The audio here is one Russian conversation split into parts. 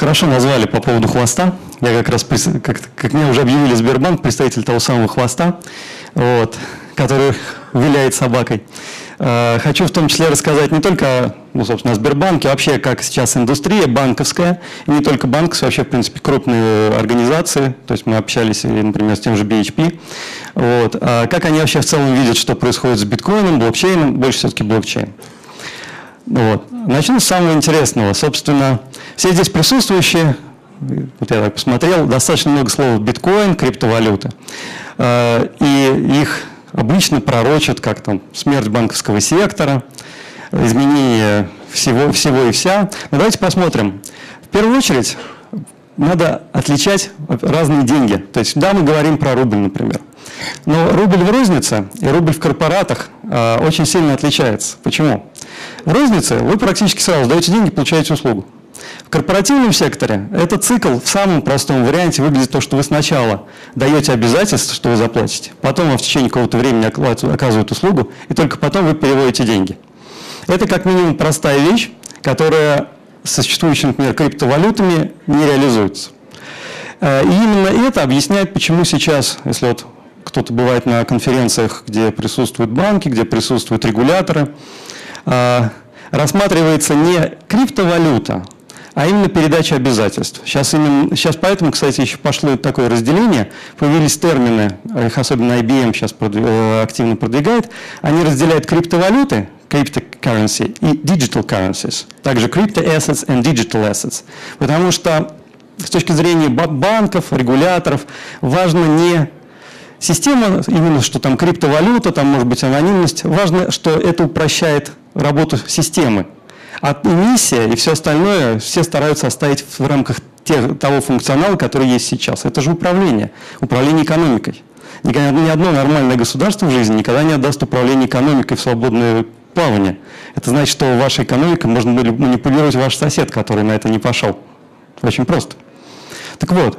хорошо назвали по поводу хвоста. Я как раз, как, как меня уже объявили Сбербанк, представитель того самого хвоста, вот, который виляет собакой. Э, хочу в том числе рассказать не только ну, собственно, о Сбербанке, а вообще как сейчас индустрия банковская, и не только банковская, вообще, в принципе, крупные организации, то есть мы общались, например, с тем же BHP, вот, а как они вообще в целом видят, что происходит с биткоином, блокчейном, больше все-таки блокчейн. Вот. Начну с самого интересного. Собственно, все здесь присутствующие, вот я так посмотрел, достаточно много слов биткоин, криптовалюты. Э, и их обычно пророчат как там смерть банковского сектора, изменение всего, всего и вся. Но давайте посмотрим. В первую очередь надо отличать разные деньги. То есть, да, мы говорим про рубль, например. Но рубль в рознице и рубль в корпоратах э, очень сильно отличается. Почему? В рознице вы практически сразу даете деньги, получаете услугу. В корпоративном секторе этот цикл в самом простом варианте выглядит то, что вы сначала даете обязательство, что вы заплатите, потом вам в течение какого-то времени оказывают услугу, и только потом вы переводите деньги. Это как минимум простая вещь, которая с существующими, например, криптовалютами не реализуется. Э, и именно это объясняет, почему сейчас, если вот кто-то бывает на конференциях, где присутствуют банки, где присутствуют регуляторы, рассматривается не криптовалюта, а именно передача обязательств. Сейчас, именно, сейчас поэтому, кстати, еще пошло такое разделение, появились термины, их особенно IBM сейчас э, активно продвигает, они разделяют криптовалюты, cryptocurrency и digital currencies, также crypto assets and digital assets, потому что с точки зрения банков, регуляторов, важно не система, именно что там криптовалюта, там может быть анонимность, важно, что это упрощает работу системы. А эмиссия и все остальное все стараются оставить в рамках тех, того функционала, который есть сейчас. Это же управление, управление экономикой. Ни, ни одно нормальное государство в жизни никогда не отдаст управление экономикой в свободное плавание. Это значит, что вашей экономикой можно манипулировать ваш сосед, который на это не пошел. Очень просто. Так вот,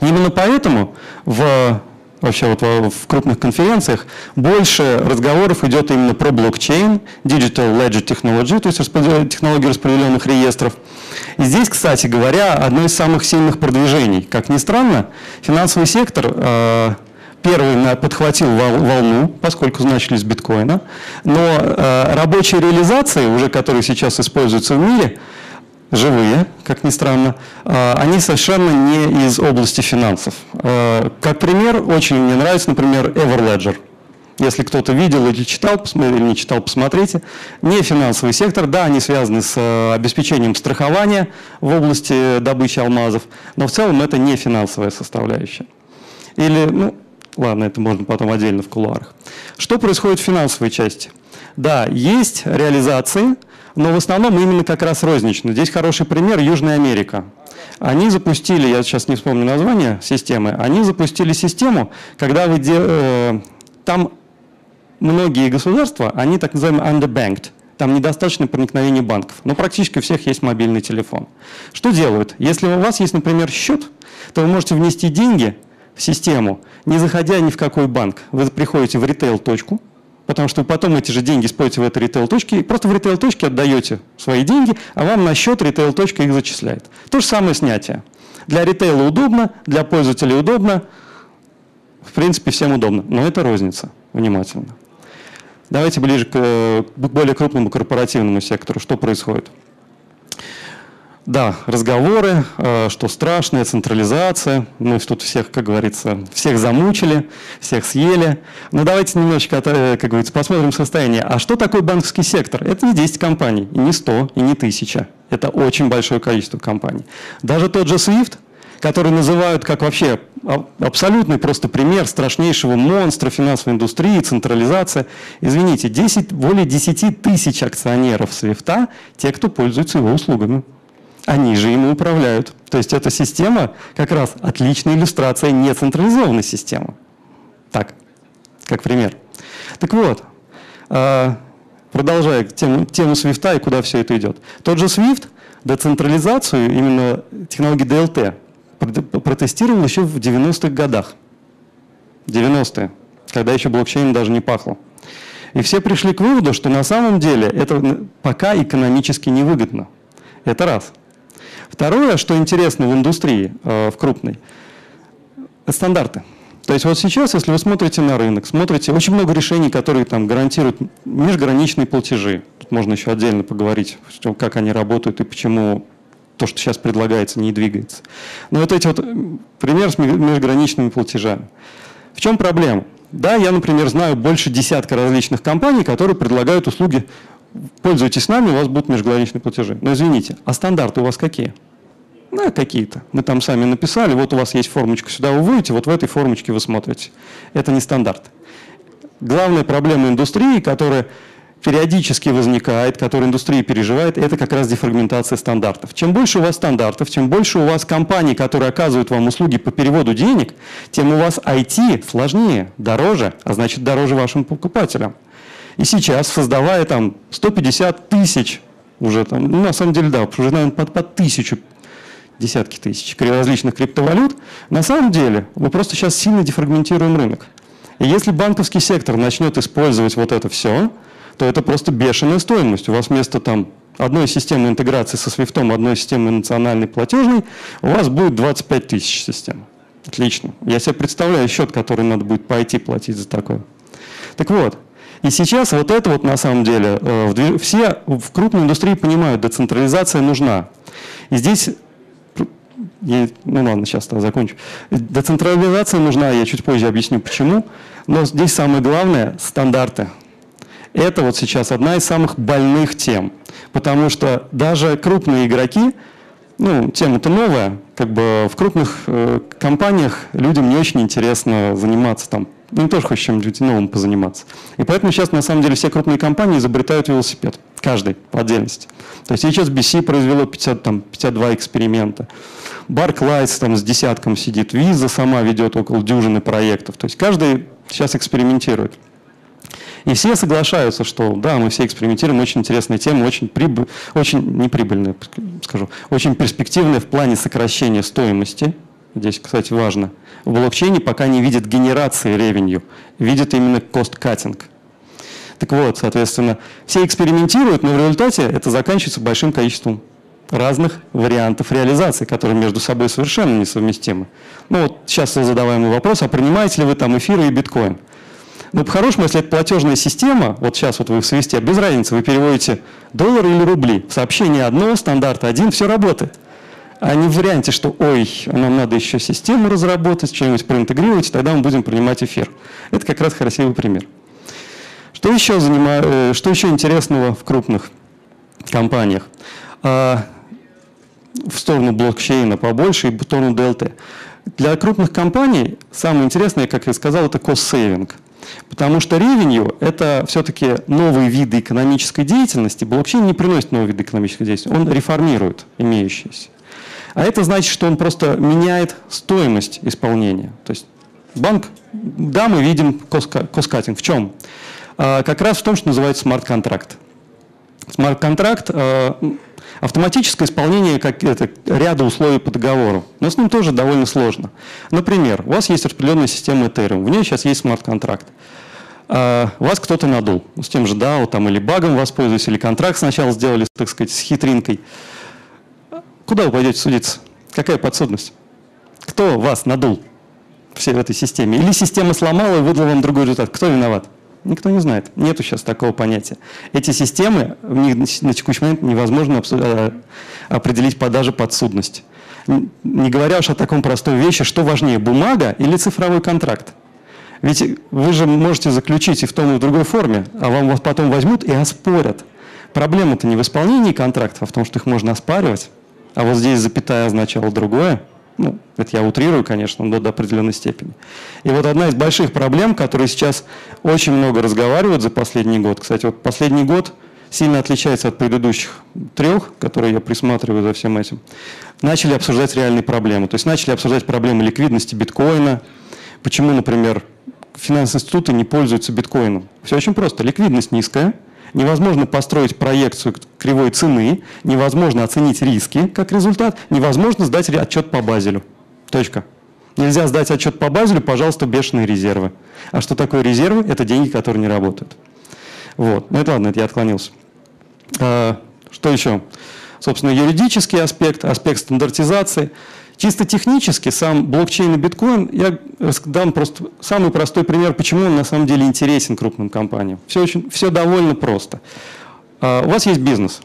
именно поэтому в вообще вот в крупных конференциях больше разговоров идет именно про блокчейн, Digital Ledger Technology, то есть технологию распределенных реестров. И здесь, кстати говоря, одно из самых сильных продвижений. Как ни странно, финансовый сектор э, первый подхватил волну, поскольку значились биткоина, но э, рабочие реализации, уже которые сейчас используются в мире, живые, как ни странно, э, они совершенно не из области финансов. Э, как пример, очень мне нравится, например, Everledger. Если кто-то видел или читал, или не читал, посмотрите. Не финансовый сектор, да, они связаны с э, обеспечением страхования в области добычи алмазов, но в целом это не финансовая составляющая. Или, ну, ладно, это можно потом отдельно в кулуарах. Что происходит в финансовой части? Да, есть реализации, но в основном именно как раз рознично. Здесь хороший пример – Южная Америка. Они запустили, я сейчас не вспомню название системы, они запустили систему, когда вы... Де, э, там многие государства, они так называемые underbanked, там недостаточно проникновения банков, но практически у всех есть мобильный телефон. Что делают? Если у вас есть, например, счет, то вы можете внести деньги в систему, не заходя ни в какой банк. Вы приходите в ритейл-точку, потому что потом эти же деньги споете в этой ритейл-точке, просто в ритейл-точке отдаете свои деньги, а вам на счет ритейл-точка их зачисляет. То же самое снятие. Для ритейла удобно, для пользователей удобно, в принципе, всем удобно, но это розница. Внимательно. Давайте ближе к, к более крупному корпоративному сектору. Что происходит? Да, разговоры, э, что страшная централизация. Мы тут всех, как говорится, всех замучили, всех съели. Но давайте немножечко, э, как говорится, посмотрим состояние. А что такое банковский сектор? Это не 10 компаний, и не 100, и не 1000. Это очень большое количество компаний. Даже тот же SWIFT, который называют как вообще абсолютный просто пример страшнейшего монстра финансовой индустрии, централизация. Извините, 10, более 10 тысяч акционеров Свифта, те, кто пользуется его услугами они же ими управляют. То есть эта система как раз отличная иллюстрация нецентрализованной системы. Так, как пример. Так вот, а, продолжая тему, тему Свифта и куда все это идет. Тот же Swift децентрализацию, именно технологии DLT, протестировал еще в 90-х годах. 90-е, когда еще блокчейн даже не пахло. И все пришли к выводу, что на самом деле это пока экономически невыгодно. Это раз. Второе, что интересно в индустрии, э, в крупной, стандарты. То есть вот сейчас, если вы смотрите на рынок, смотрите, очень много решений, которые там гарантируют межграничные платежи. Тут можно еще отдельно поговорить, как они работают и почему то, что сейчас предлагается, не двигается. Но вот эти вот примеры с межграничными платежами. В чем проблема? Да, я, например, знаю больше десятка различных компаний, которые предлагают услуги «Пользуйтесь нами, у вас будут межграничные платежи». Но извините, а стандарты у вас какие? Ну, какие-то. Мы там сами написали, вот у вас есть формочка, сюда вы вводите, вот в этой формочке вы смотрите. Это не стандарт. Главная проблема индустрии, которая периодически возникает, которую индустрия переживает, это как раз дефрагментация стандартов. Чем больше у вас стандартов, чем больше у вас компаний, которые оказывают вам услуги по переводу денег, тем у вас IT сложнее, дороже, а значит дороже вашим покупателям. И сейчас, создавая там 150 тысяч, уже там, ну, на самом деле, да, уже, наверное, под, под тысячу десятки тысяч различных криптовалют, на самом деле мы просто сейчас сильно дефрагментируем рынок. И если банковский сектор начнет использовать вот это все, то это просто бешеная стоимость. У вас вместо там одной системы интеграции со свифтом, одной системы национальной платежной, у вас будет 25 тысяч систем. Отлично. Я себе представляю счет, который надо будет пойти платить за такое. Так вот, и сейчас вот это вот на самом деле, э, все в крупной индустрии понимают, децентрализация нужна. И здесь я, ну ладно, сейчас я закончу. Децентрализация нужна, я чуть позже объясню почему. Но здесь самое главное – стандарты. Это вот сейчас одна из самых больных тем. Потому что даже крупные игроки, ну, тема-то новая, как бы в крупных э, компаниях людям не очень интересно заниматься там. Им тоже хочется чем-нибудь новым позаниматься. И поэтому сейчас, на самом деле, все крупные компании изобретают велосипед. Каждый по отдельности. То есть сейчас BC произвело 50, там, 52 эксперимента. Barclays там с десятком сидит, Visa сама ведет около дюжины проектов. То есть каждый сейчас экспериментирует. И все соглашаются, что да, мы все экспериментируем, очень интересная тема, очень, прибыль, очень неприбыльная, скажу, очень перспективная в плане сокращения стоимости. Здесь, кстати, важно. В блокчейне пока не видит генерации ревенью, видит именно кост-каттинг. Так вот, соответственно, все экспериментируют, но в результате это заканчивается большим количеством разных вариантов реализации, которые между собой совершенно несовместимы. Ну вот сейчас задаваемый вопрос, а принимаете ли вы там эфиры и биткоин? Ну, по-хорошему, если это платежная система, вот сейчас вот вы в свисте, без разницы, вы переводите доллары или рубли, сообщение одно, стандарт один, все работает. А не в варианте, что ой, нам надо еще систему разработать, что-нибудь проинтегрировать, тогда мы будем принимать эфир. Это как раз красивый пример. Что еще, занимаю, э, что еще интересного в крупных компаниях? А, в сторону блокчейна побольше и в сторону DLT. Для крупных компаний самое интересное, как я сказал, это cost-saving. Потому что revenue – это все-таки новые виды экономической деятельности. Блокчейн не приносит новые виды экономической деятельности, он реформирует имеющиеся. А это значит, что он просто меняет стоимость исполнения. То есть банк, да, мы видим коскатинг. В чем? А, как раз в том, что называется смарт-контракт. Смарт-контракт Автоматическое исполнение как, это, ряда условий по договору, но с ним тоже довольно сложно. Например, у вас есть определенная система Ethereum, в ней сейчас есть смарт-контракт. Uh, вас кто-то надул, с тем же DAO там, или багом воспользовались, или контракт сначала сделали, так сказать, с хитринкой. Куда вы пойдете судиться? Какая подсудность? Кто вас надул все в этой системе? Или система сломала и выдала вам другой результат? Кто виноват? Никто не знает. Нету сейчас такого понятия. Эти системы, в них на текущий момент невозможно э, определить даже подсудность. Не говоря уж о таком простой вещи, что важнее, бумага или цифровой контракт. Ведь вы же можете заключить и в том, и в другой форме, а вам вас потом возьмут и оспорят. Проблема-то не в исполнении контрактов, а в том, что их можно оспаривать. А вот здесь запятая означала другое – ну, это я утрирую, конечно, но до определенной степени. И вот одна из больших проблем, которые сейчас очень много разговаривают за последний год, кстати, вот последний год сильно отличается от предыдущих трех, которые я присматриваю за всем этим, начали обсуждать реальные проблемы. То есть начали обсуждать проблемы ликвидности биткоина, почему, например, финансовые институты не пользуются биткоином. Все очень просто. Ликвидность низкая – невозможно построить проекцию кривой цены, невозможно оценить риски как результат, невозможно сдать отчет по Базелю. Точка. Нельзя сдать отчет по Базелю, пожалуйста, бешеные резервы. А что такое резервы? Это деньги, которые не работают. Вот. Ну это ладно, это я отклонился. А, что еще? собственно, юридический аспект, аспект стандартизации. Чисто технически сам блокчейн и биткоин, я дам просто самый простой пример, почему он на самом деле интересен крупным компаниям. Все, очень, все довольно просто. А, у вас есть бизнес.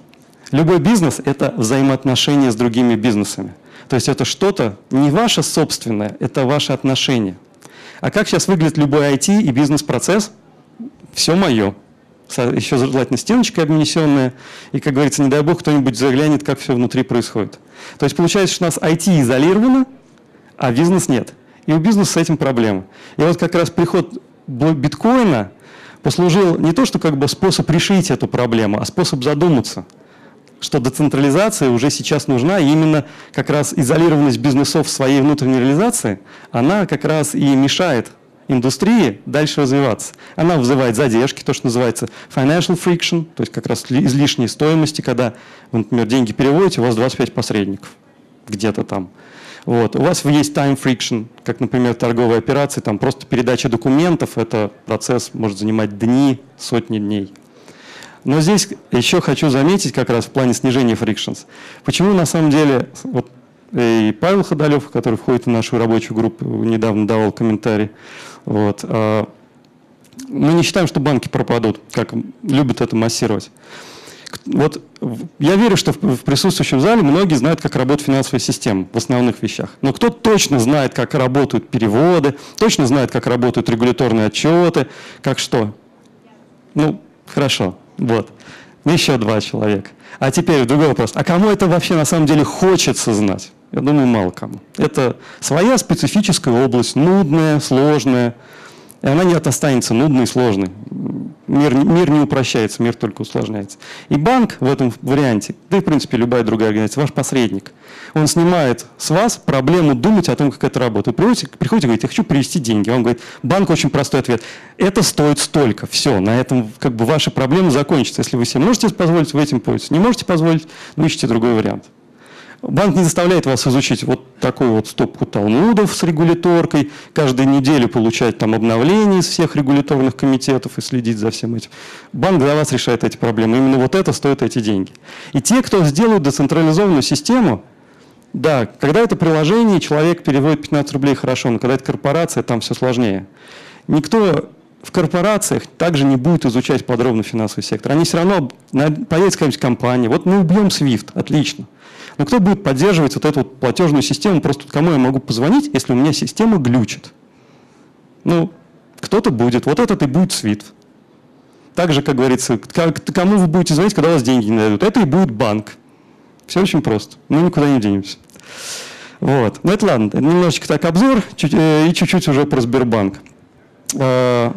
Любой бизнес – это взаимоотношения с другими бизнесами. То есть это что-то не ваше собственное, это ваши отношения. А как сейчас выглядит любой IT и бизнес-процесс? Все мое. Еще желательно стеночкой обнесенная. И, как говорится, не дай бог, кто-нибудь заглянет, как все внутри происходит. То есть получается, что у нас IT изолировано, а бизнес нет. И у бизнеса с этим проблема. И вот как раз приход биткоина послужил не то, что как бы способ решить эту проблему, а способ задуматься – что децентрализация уже сейчас нужна, и именно как раз изолированность бизнесов в своей внутренней реализации, она как раз и мешает индустрии дальше развиваться. Она вызывает задержки, то, что называется financial friction, то есть как раз излишней стоимости, когда вы, например, деньги переводите, у вас 25 посредников где-то там. Вот. У вас есть time friction, как, например, торговые операции, там просто передача документов, это процесс может занимать дни, сотни дней. Но здесь еще хочу заметить как раз в плане снижения frictions. Почему на самом деле, вот и Павел Ходолев, который входит в нашу рабочую группу, недавно давал комментарий, вот, а, мы не считаем, что банки пропадут, как любят это массировать. Вот я верю, что в присутствующем зале многие знают, как работает финансовая система в основных вещах. Но кто точно знает, как работают переводы, точно знает, как работают регуляторные отчеты, как что? Ну, хорошо. Вот. Еще два человека. А теперь другой вопрос. А кому это вообще на самом деле хочется знать? Я думаю, мало кому. Это своя специфическая область, нудная, сложная. И она не останется нудной и сложной. Мир, мир не упрощается, мир только усложняется. И банк в этом варианте, да и в принципе любая другая организация, ваш посредник, он снимает с вас проблему думать о том, как это работает. Вы приходите, приходите говорите, я хочу перевести деньги. Он говорит, банк очень простой ответ. Это стоит столько. Все, на этом как бы ваша проблема закончится. Если вы себе можете позволить, вы этим пользуетесь. Не можете позволить, ну ищите другой вариант. Банк не заставляет вас изучить вот такую вот стопку талмудов с регуляторкой, каждую неделю получать там обновления из всех регуляторных комитетов и следить за всем этим. Банк за вас решает эти проблемы. Именно вот это стоит эти деньги. И те, кто сделают децентрализованную систему, да, когда это приложение, человек переводит 15 рублей, хорошо, но когда это корпорация, там все сложнее. Никто в корпорациях также не будет изучать подробно финансовый сектор. Они все равно, появится какая-нибудь компания, вот мы убьем SWIFT, отлично. Но кто будет поддерживать вот эту вот платежную систему, просто кому я могу позвонить, если у меня система глючит? Ну, кто-то будет, вот этот и будет SWIFT. Так же, как говорится, кому вы будете звонить, когда у вас деньги не дадут? Это и будет банк. Все очень просто. Мы никуда не денемся. Вот. Ну это ладно. Немножечко так обзор чуть, э, и чуть-чуть уже про Сбербанк. Э,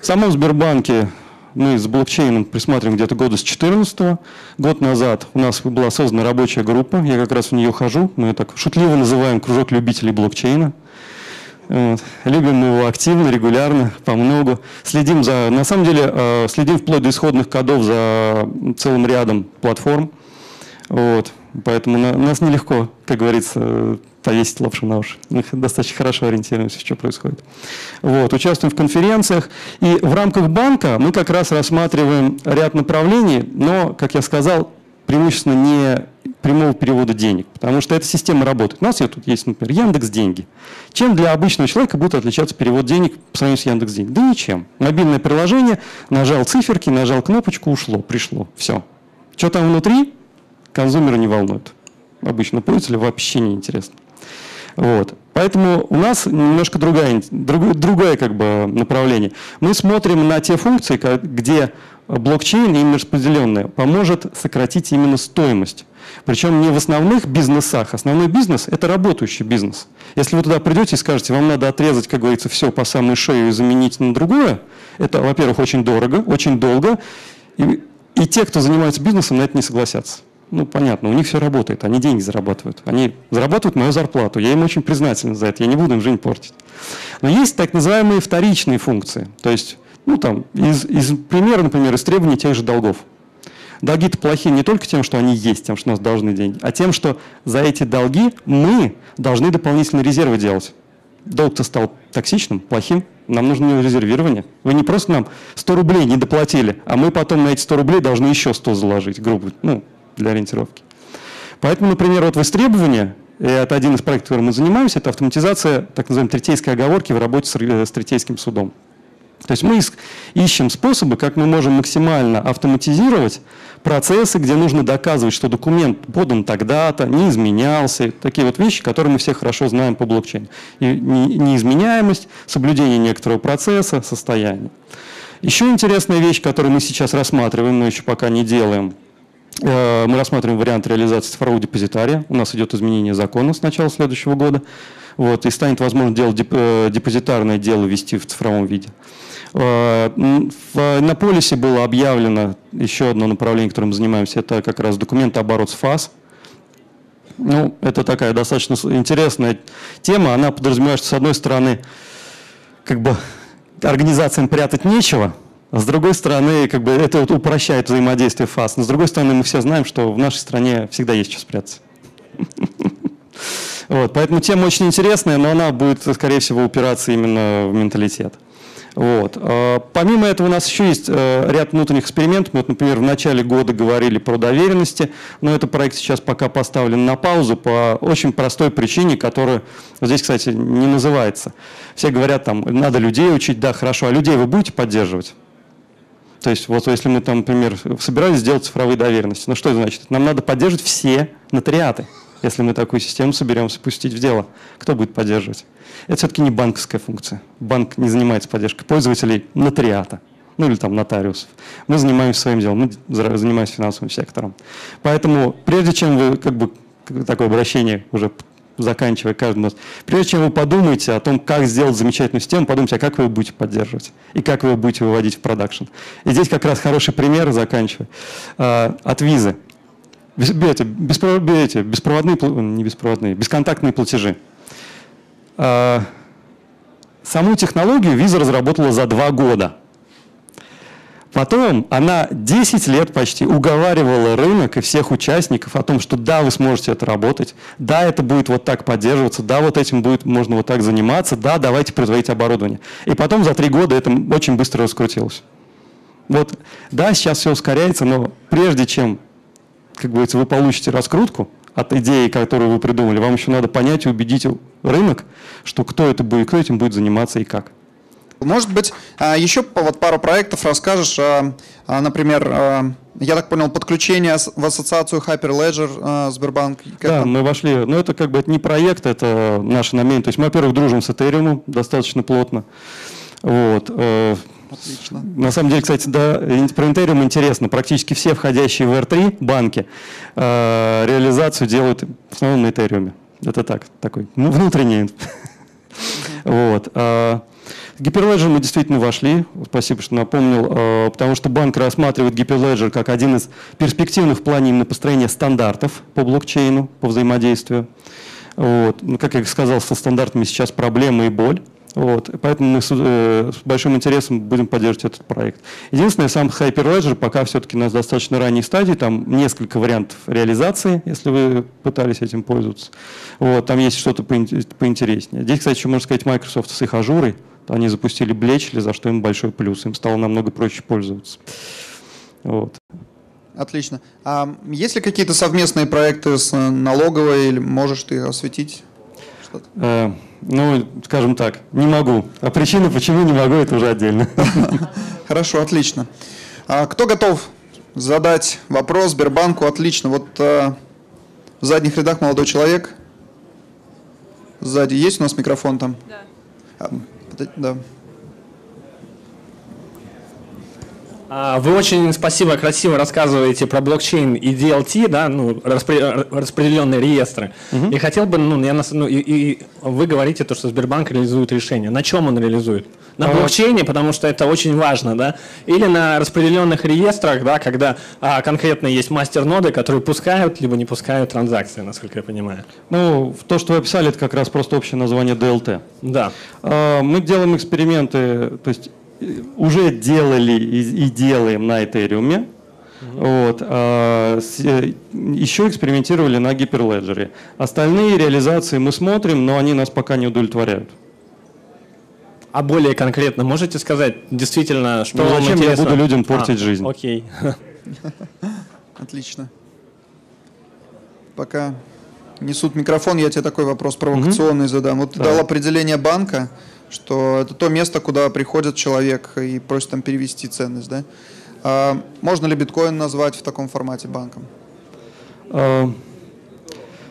в самом Сбербанке мы с блокчейном присматриваем где-то года с 2014 Год назад у нас была создана рабочая группа, я как раз в нее хожу, мы ее так шутливо называем кружок любителей блокчейна. Вот. Любим его активно, регулярно, по многу. Следим за, на самом деле, э, следим вплоть до исходных кодов за целым рядом платформ. Вот. Поэтому на, нас нелегко, как говорится, повесить лапшу на уши. Мы достаточно хорошо ориентируемся, что происходит. Вот, участвуем в конференциях. И в рамках банка мы как раз рассматриваем ряд направлений, но, как я сказал, преимущественно не прямого перевода денег, потому что эта система работает. У нас тут есть, например, Яндекс Деньги. Чем для обычного человека будет отличаться перевод денег по сравнению с Яндекс Деньги? Да ничем. Мобильное приложение, нажал циферки, нажал кнопочку, ушло, пришло. Все. Что там внутри, консумера не волнует. Обычно пользователя вообще не интересно. Вот. Поэтому у нас немножко другая, другое, другое как бы направление. Мы смотрим на те функции, где блокчейн, именно распределенная, поможет сократить именно стоимость. Причем не в основных бизнесах. Основной бизнес – это работающий бизнес. Если вы туда придете и скажете, вам надо отрезать, как говорится, все по самой шею и заменить на другое, это, во-первых, очень дорого, очень долго, и, и те, кто занимается бизнесом, на это не согласятся ну, понятно, у них все работает, они деньги зарабатывают. Они зарабатывают мою зарплату, я им очень признателен за это, я не буду им жизнь портить. Но есть так называемые вторичные функции, то есть, ну, там, из, из примера, например, из требований тех же долгов. Долги-то плохие не только тем, что они есть, тем, что у нас должны деньги, а тем, что за эти долги мы должны дополнительные резервы делать. Долг-то стал токсичным, плохим, нам нужно резервирование. Вы не просто нам 100 рублей не доплатили, а мы потом на эти 100 рублей должны еще 100 заложить, грубо. Ну, для ориентировки. Поэтому, например, вот востребование, и это один из проектов, которым мы занимаемся, это автоматизация так называемой третейской оговорки в работе с, с третейским судом. То есть мы ищем способы, как мы можем максимально автоматизировать процессы, где нужно доказывать, что документ подан тогда-то, не изменялся. Такие вот вещи, которые мы все хорошо знаем по блокчейну. И неизменяемость, соблюдение некоторого процесса, состояния. Еще интересная вещь, которую мы сейчас рассматриваем, но еще пока не делаем. Э, мы рассматриваем вариант реализации цифрового депозитария. У нас идет изменение закона с начала следующего года. Вот, и станет возможно делать э, депозитарное дело вести в цифровом виде. Э, на полисе было объявлено еще одно направление, которым мы занимаемся, это как раз документооборот с ФАС. Ну, это такая достаточно интересная тема. Она подразумевает, что с одной стороны, как бы организациям прятать нечего, с другой стороны, как бы это вот упрощает взаимодействие ФАС. Но с другой стороны, мы все знаем, что в нашей стране всегда есть что спрятаться. Вот, поэтому тема очень интересная, но она будет, скорее всего, упираться именно в менталитет. Вот. А, помимо этого у нас еще есть э, ряд внутренних экспериментов. Мы, вот, например, в начале года говорили про доверенности, но этот проект сейчас пока поставлен на паузу по очень простой причине, которая здесь, кстати, не называется. Все говорят, там, надо людей учить, да, хорошо, а людей вы будете поддерживать? То есть вот если мы там, например, собирались сделать цифровые доверенности, ну что это значит? Нам надо поддерживать все нотариаты. Если мы такую систему соберемся пустить в дело, кто будет поддерживать? Это все-таки не банковская функция. Банк не занимается поддержкой пользователей нотариата, ну или там нотариусов. Мы занимаемся своим делом, мы занимаемся финансовым сектором. Поэтому прежде чем вы, как бы, такое обращение уже заканчивая каждый раз, прежде чем вы подумаете о том, как сделать замечательную систему, подумайте, а как вы ее будете поддерживать и как вы ее будете выводить в продакшн. И здесь как раз хороший пример, заканчивая, а, от визы. Эти, беспроводные, не беспроводные, бесконтактные платежи. А, саму технологию Visa разработала за два года. Потом она 10 лет почти уговаривала рынок и всех участников о том, что да, вы сможете это работать, да, это будет вот так поддерживаться, да, вот этим будет можно вот так заниматься, да, давайте производить оборудование. И потом за три года это очень быстро раскрутилось. Вот, да, сейчас все ускоряется, но прежде чем, как говорится, вы получите раскрутку, от идеи, которую вы придумали. Вам еще надо понять и убедить рынок, что кто это будет, кто этим будет заниматься и как. Может быть, а, еще вот пару проектов расскажешь, а, а, например, я так понял, подключение в ассоциацию Hyperledger Сбербанк. Да, мы вошли, но это как бы это не проект, это наше намерение. То есть мы, во-первых, дружим с Ethereum достаточно плотно. Вот. Э, Отлично. На самом деле, кстати, да, про Интериум интересно. Практически все входящие в R3 банки э, реализацию делают в основном на Ethereum. Это так, такой ну, внутренний. Вот. Hyperledger мы действительно вошли, спасибо, что напомнил, э, потому что банк рассматривает Hyperledger как один из перспективных в плане именно построения стандартов по блокчейну, по взаимодействию. Вот. Ну, как я сказал, со стандартами сейчас проблемы и боль. Вот, поэтому мы с, э, с большим интересом будем поддерживать этот проект. Единственное, сам Hyperledger пока все-таки на достаточно ранней стадии, там несколько вариантов реализации, если вы пытались этим пользоваться. Вот, там есть что-то поинтереснее. Здесь, кстати, еще можно сказать Microsoft с их ажурой, они запустили Блечли, за что им большой плюс, им стало намного проще пользоваться. Вот. Отлично. А есть ли какие-то совместные проекты с налоговой, или можешь ты осветить что-то? Э, ну, скажем так, не могу. А причина, почему не могу, это уже отдельно. Хорошо, отлично. А кто готов задать вопрос Сбербанку? Отлично. Вот а, в задних рядах молодой человек. Сзади есть у нас микрофон там? Да. Да. А, вы очень, спасибо, красиво рассказываете про блокчейн и DLT, да, ну, распределенные реестры. Угу. И хотел бы, ну, я, ну и, и вы говорите то, что Сбербанк реализует решение. На чем он реализует? На а блокчейне, потому что это очень важно, да? Или на распределенных реестрах, да, когда а, конкретно есть мастер-ноды, которые пускают, либо не пускают транзакции, насколько я понимаю. Ну, то, что вы описали, это как раз просто общее название DLT. Да. А, мы делаем эксперименты, то есть уже делали и, и делаем на Ethereum. Вот. А, с, еще экспериментировали на Hyperledger. Остальные реализации мы смотрим, но они нас пока не удовлетворяют. А более конкретно можете сказать действительно, что ну, зачем я буду людям портить а, жизнь? Окей. Отлично. пока несут микрофон, я тебе такой вопрос провокационный задам. Вот ты дал определение банка, что это то место, куда приходит человек и просит там перевести ценность, да? А можно ли биткоин назвать в таком формате банком? А,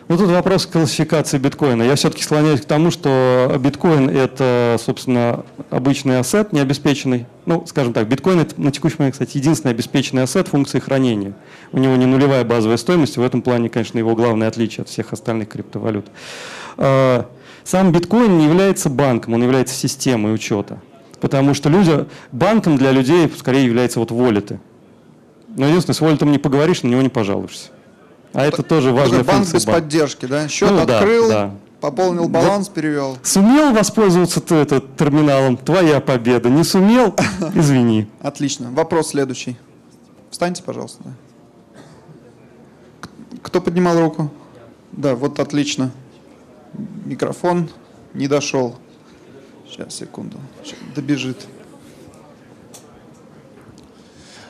Ну, тут вопрос классификации биткоина. Я все-таки склоняюсь к тому, что биткоин – это, собственно, обычный ассет, не обеспеченный. Ну, скажем так, биткоин – это на текущий момент, кстати, единственный обеспеченный ассет функции хранения. У него не нулевая базовая стоимость, в этом плане, конечно, его главное отличие от всех остальных криптовалют. Сам биткоин не является банком, он является системой учета. Потому что люди, банком для людей скорее являются вот волеты. Но единственное, с волетом не поговоришь, на него не пожалуешься. А это тоже важная Такой банк функция без банка. поддержки, да? Счет Ну да, открыл, да. пополнил баланс, перевел. Сумел воспользоваться ты этот терминалом, твоя победа. Не сумел, извини. Отлично. Вопрос следующий. Встаньте, пожалуйста. Кто поднимал руку? Да, вот отлично. Микрофон не дошел. Сейчас, секунду. Добежит.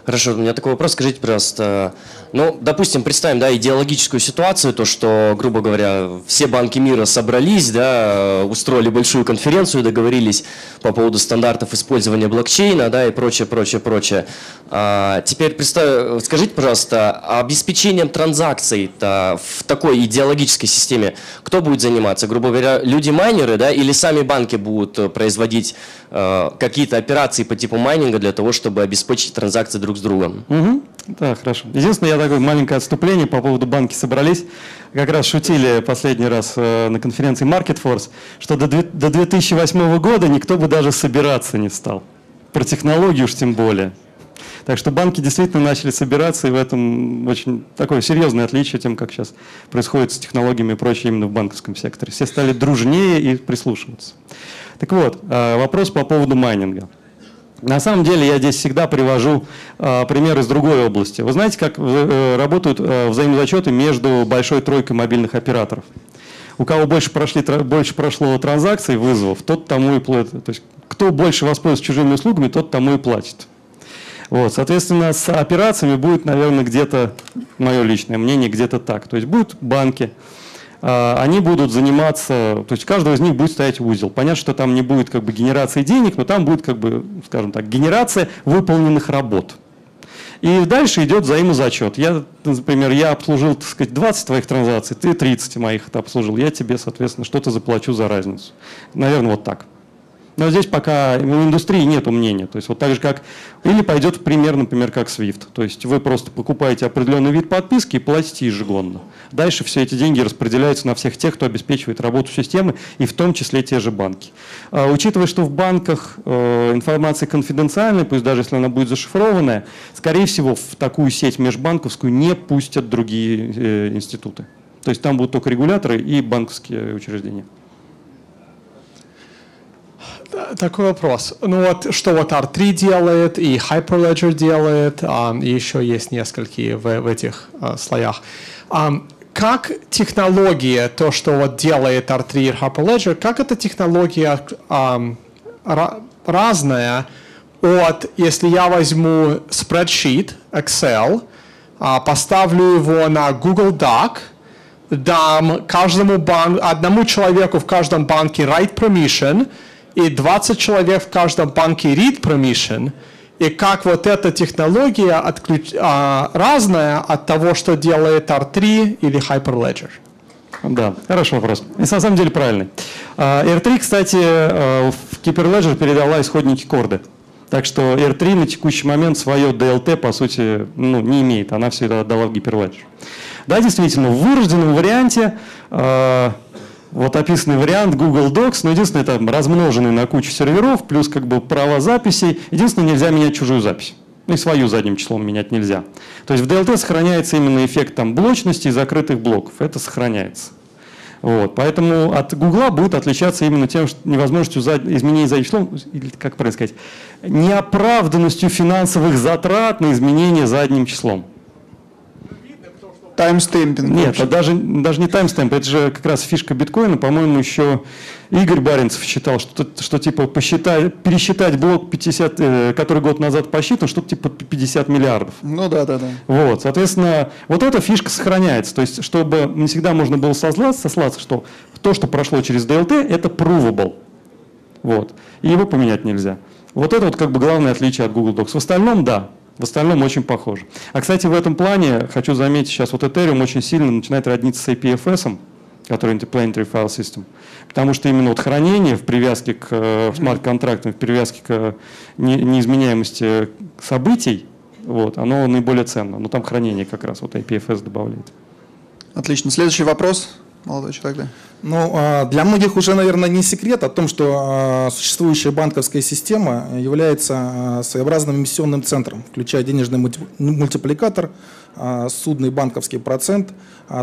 Хорошо, у меня такой вопрос. Скажите, пожалуйста, ну, допустим, представим, да, идеологическую ситуацию, то, что, грубо говоря, все банки мира собрались, да, устроили большую конференцию, договорились по поводу стандартов использования блокчейна, да, и прочее, прочее, прочее. А, теперь представь, скажите, пожалуйста, обеспечением транзакций в такой идеологической системе кто будет заниматься? Грубо говоря, люди-майнеры, да, или сами банки будут э, производить э, какие-то операции по типу майнинга для того, чтобы обеспечить транзакции друг с другом? Мгм. Да, хорошо. Единственное, я такое маленькое отступление по поводу банки собрались. Как раз шутили последний раз э, на конференции Market Force, что до 2008 года никто бы даже собираться не стал. Про технологию уж тем более. Так что банки действительно начали собираться, и в этом очень такое серьезное отличие тем, как сейчас происходит с технологиями и прочее именно в банковском секторе. Все стали дружнее и прислушиваться. Так вот, э, вопрос по поводу майнинга. На самом деле я здесь всегда привожу э, пример из другой области. Вы знаете, как э, работают э, взаимозачеты между большой тройкой мобильных операторов? У кого больше, прошли, больше прошло транзакций, вызовов, тот тому и платит. То есть кто больше воспользуется чужими услугами, тот тому и платит. Вот, соответственно, с операциями будет, наверное, где-то, мое личное мнение, где-то так. То есть будут банки, а, они будут заниматься, то есть каждого из них будет стоять узел. Понятно, что там не будет как бы генерации денег, но там будет как бы, скажем так, генерация выполненных работ. И дальше идет взаимозачет. Я, например, я обслужил, так сказать, 20 твоих транзакций, ты 30 моих обслужил, я тебе, соответственно, что-то заплачу за разницу. Наверное, вот так. Но здесь пока в индустрии нет мнения. То есть вот так же как... Или пойдет пример, например, как Swift. То есть вы просто покупаете определенный вид подписки и платите ежегодно. Дальше все эти деньги распределяются на всех тех, кто обеспечивает работу системы, и в том числе те же банки. А, учитывая, что в банках э, информация конфиденциальная, пусть даже если она будет зашифрованная, скорее всего, в такую сеть межбанковскую не пустят другие э, институты. То есть там будут только регуляторы и банковские учреждения. Такой вопрос. Ну вот, что вот R3 делает, и Hyperledger делает, ам, и еще есть несколько в, в этих а, слоях. Ам, как технология, то, что вот делает R3 и Hyperledger, как эта технология ра- разная от, если я возьму spreadsheet, Excel, а, поставлю его на Google Doc, дам каждому банку, одному человеку в каждом банке write permission и 20 человек в каждом банке read permission, и как вот эта технология отключ... а, разная от того, что делает R3 или Hyperledger. Да, хороший вопрос. И на самом деле правильный. А, R3, кстати, э, в Keeper передала исходники корды. Так что R3 на текущий момент свое DLT, по сути, ну, не имеет. Она все это отдала в Hyperledger. Да, действительно, в вырожденном варианте э, вот описанный вариант Google Docs, но единственное, это размноженный на кучу серверов, плюс как бы права записей. Единственное, нельзя менять чужую запись. Ну и свою задним числом менять нельзя. То есть в DLT сохраняется именно эффект там, блочности и закрытых блоков. Это сохраняется. Вот, поэтому от Гугла будет отличаться именно тем, что невозможностью за- изменения задним числом, или как правильно сказать, неоправданностью финансовых затрат на изменение задним числом. Таймстемпинг. Нет, это даже, даже не таймстемп, это же как раз фишка биткоина. По-моему, еще Игорь Баринцев считал, что, что типа посчитать, пересчитать блок 50, э, который год назад посчитан, что-то типа 50 миллиардов. Ну да, да, да. Вот, соответственно, вот эта фишка сохраняется. То есть, чтобы не всегда можно было сослаться, сослаться, что то, что прошло через DLT, это provable. Вот. И его поменять нельзя. Вот это вот как бы главное отличие от Google Docs. В остальном, да, в остальном очень похоже. А, кстати, в этом плане хочу заметить, сейчас вот Ethereum очень сильно начинает родниться с APFS, который Interplanetary File System, потому что именно вот хранение в привязке к э, смарт-контрактам, в привязке к э, не- неизменяемости событий, вот, оно наиболее ценно. Но там хранение как раз вот IPFS добавляет. Отлично. Следующий вопрос, молодой человек. да. Ну, а, для многих уже, наверное, не секрет о том, что а, существующая банковская система является а, своеобразным эмиссионным центром, включая денежный мульти- мультипликатор, судный банковский процент.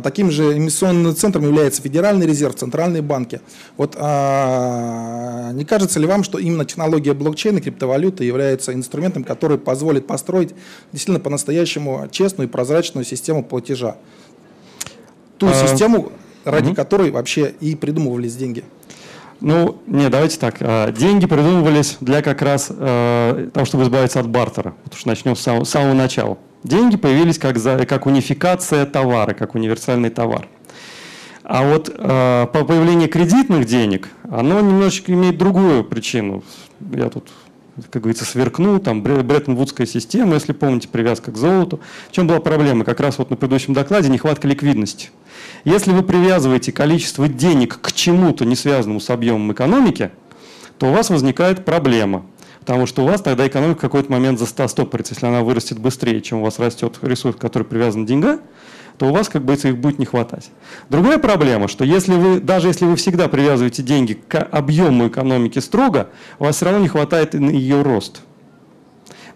Таким же эмиссионным центром является Федеральный резерв, центральные банки. Вот не кажется ли вам, что именно технология блокчейна и криптовалюты является инструментом, который позволит построить действительно по-настоящему честную и прозрачную систему платежа? Ту систему, ради которой вообще и придумывались деньги. Ну, не, давайте так. А, Деньги придумывались для как раз э, того, чтобы избавиться от бартера. Вот уж начнем с самого, с самого начала. Деньги появились как, за, как унификация товара, как универсальный товар. А вот э, по появлению кредитных денег, оно немножечко имеет другую причину. Я тут, как говорится, сверкнул, там Бре- Бреттон-Вудская система, если помните, привязка к золоту. В чем была проблема? Как раз вот на предыдущем докладе нехватка ликвидности. Если вы привязываете количество денег к чему-то, не связанному с объемом экономики, то у вас возникает проблема. Потому что у вас тогда экономика в какой-то момент застопорится. Если она вырастет быстрее, чем у вас растет ресурс, который привязан к деньгам, то у вас, как бы, их будет не хватать. Другая проблема, что если вы, даже если вы всегда привязываете деньги к объему экономики строго, у вас все равно не хватает на ее рост.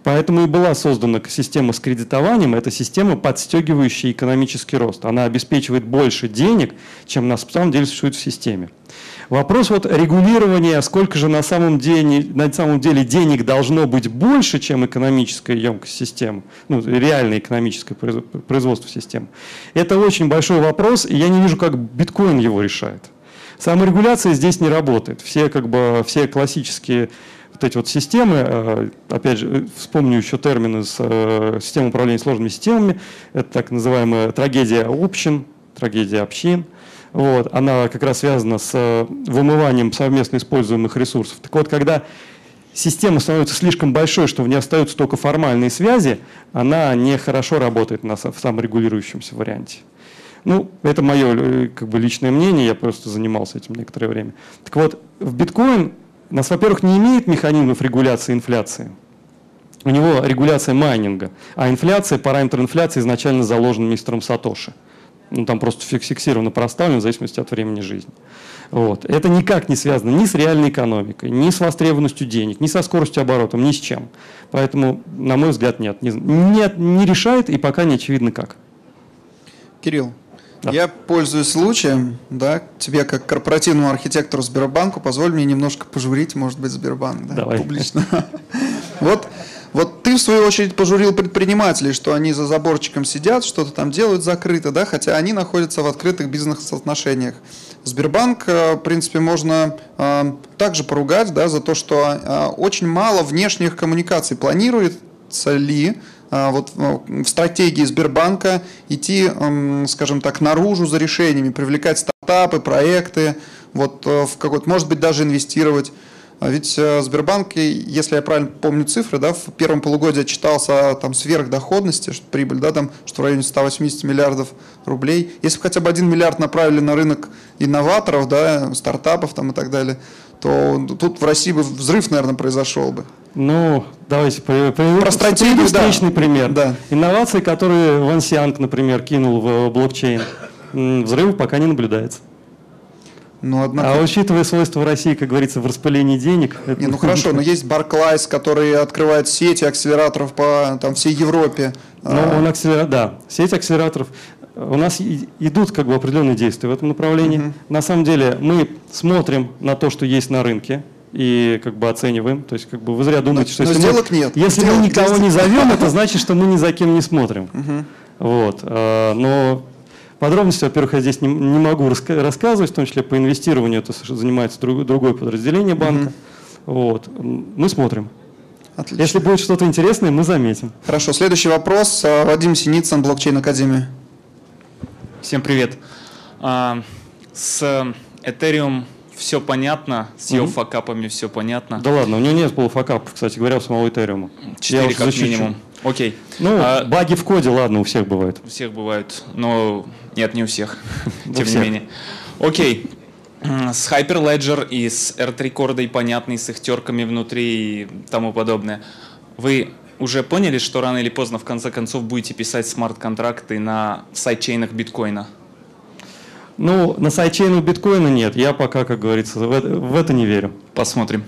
Поэтому и была создана система с кредитованием. Это система, подстегивающая экономический рост. Она обеспечивает больше денег, чем на самом деле существует в системе. Вопрос вот регулирования, сколько же на самом, деле, на самом деле денег должно быть больше, чем экономическая емкость системы, ну, реальное экономическое произ- производство системы. Это очень большой вопрос, и я не вижу, как биткоин его решает. Саморегуляция здесь не работает. Все, как бы, все классические вот эти вот системы, э, опять же, вспомню еще термин из э, системы управления сложными системами, это так называемая трагедия общин, трагедия общин. Вот, она как раз связана с э, вымыванием совместно используемых ресурсов. Так вот, когда система становится слишком большой, что в ней остаются только формальные связи, она нехорошо работает на в саморегулирующемся варианте. Ну, это мое э, как бы, личное мнение, я просто занимался этим некоторое время. Так вот, в биткоин у нас, во-первых, не имеет механизмов регуляции инфляции. У него регуляция майнинга, а инфляция, параметр инфляции изначально заложен мистером Сатоши. Ну, там просто фик- фиксированно проставлен в зависимости от времени жизни. Вот. Это никак не связано ни с реальной экономикой, ни с востребованностью денег, ни со скоростью оборота, ни с чем. Поэтому, на мой взгляд, нет. Не, нет, не решает и пока не очевидно как. Кирилл, Да. я пользуюсь случаем, да, тебе как корпоративному архитектору Сбербанку, позволь мне немножко пожурить, может быть, Сбербанк, да, Давай. публично. Вот, вот ты, в свою очередь, пожурил предпринимателей, что они за заборчиком сидят, что-то там делают закрыто, да, хотя они находятся в открытых бизнес-отношениях. Сбербанк, э, в принципе, можно э, также поругать, да, за то, что э, очень мало внешних коммуникаций планируется ли вот в стратегии Сбербанка идти, эм, скажем так, наружу за решениями, привлекать стартапы, проекты, вот в какой-то, может быть, даже инвестировать. А ведь э, Сбербанк, если я правильно помню цифры, да, в первом полугодии отчитался там, сверхдоходности, что прибыль, да, там, что в районе 180 миллиардов рублей. Если бы хотя бы один миллиард направили на рынок инноваторов, да, стартапов там, и так далее, то тут в России бы взрыв, наверное, произошел бы. Ну, давайте при- приведу Про стратегию, да. пример. Да. Инновации, которые Ван Сианг, например, кинул в блокчейн, м, взрывов пока не наблюдается. Ну, однако... А учитывая свойства России, как говорится, в распылении денег... это- Не, ну хорошо, но есть Barclays, который открывает сети акселераторов по там, всей Европе. Ну, А, он акселера- да, сеть акселераторов. У нас идут как бы определенные действия в этом направлении. На самом деле мы смотрим на то, что есть на рынке и как бы оцениваем. То есть как бы вы зря думаете, что но если, мы, сделок нет. если мы никого есть. не зовем, это значит, что мы ни за кем не смотрим. Вот. э, Но подробности, во-первых, я здесь не, не могу раска- рассказывать, в том числе по инвестированию это занимается друг- другое подразделение банка. Вот. М, Мы смотрим. Отлично. Если будет что-то интересное, мы заметим. Хорошо, следующий вопрос. А, Вадим Синицын, Блокчейн Академия. Всем привет. А, с Ethereum все понятно, с ее Мгм. факапами все понятно. Да ладно, у него нет полуфакапов, кстати говоря, у самого Этериума. Четыре как защищу. минимум. Окей. Ну, А, баги в коде, ладно, у всех бывает. У всех бывают, но нет, не у всех, У тем не всех. менее. Окей. С Hyperledger и с R3-кордой понятный, с их терками внутри и тому подобное. Вы уже поняли, что рано или поздно в конце концов будете писать смарт-контракты на сайдчейнах биткоина? Ну, на сайдчейну биткоина нет. Я пока, как говорится, в это, в это не верю. Посмотрим.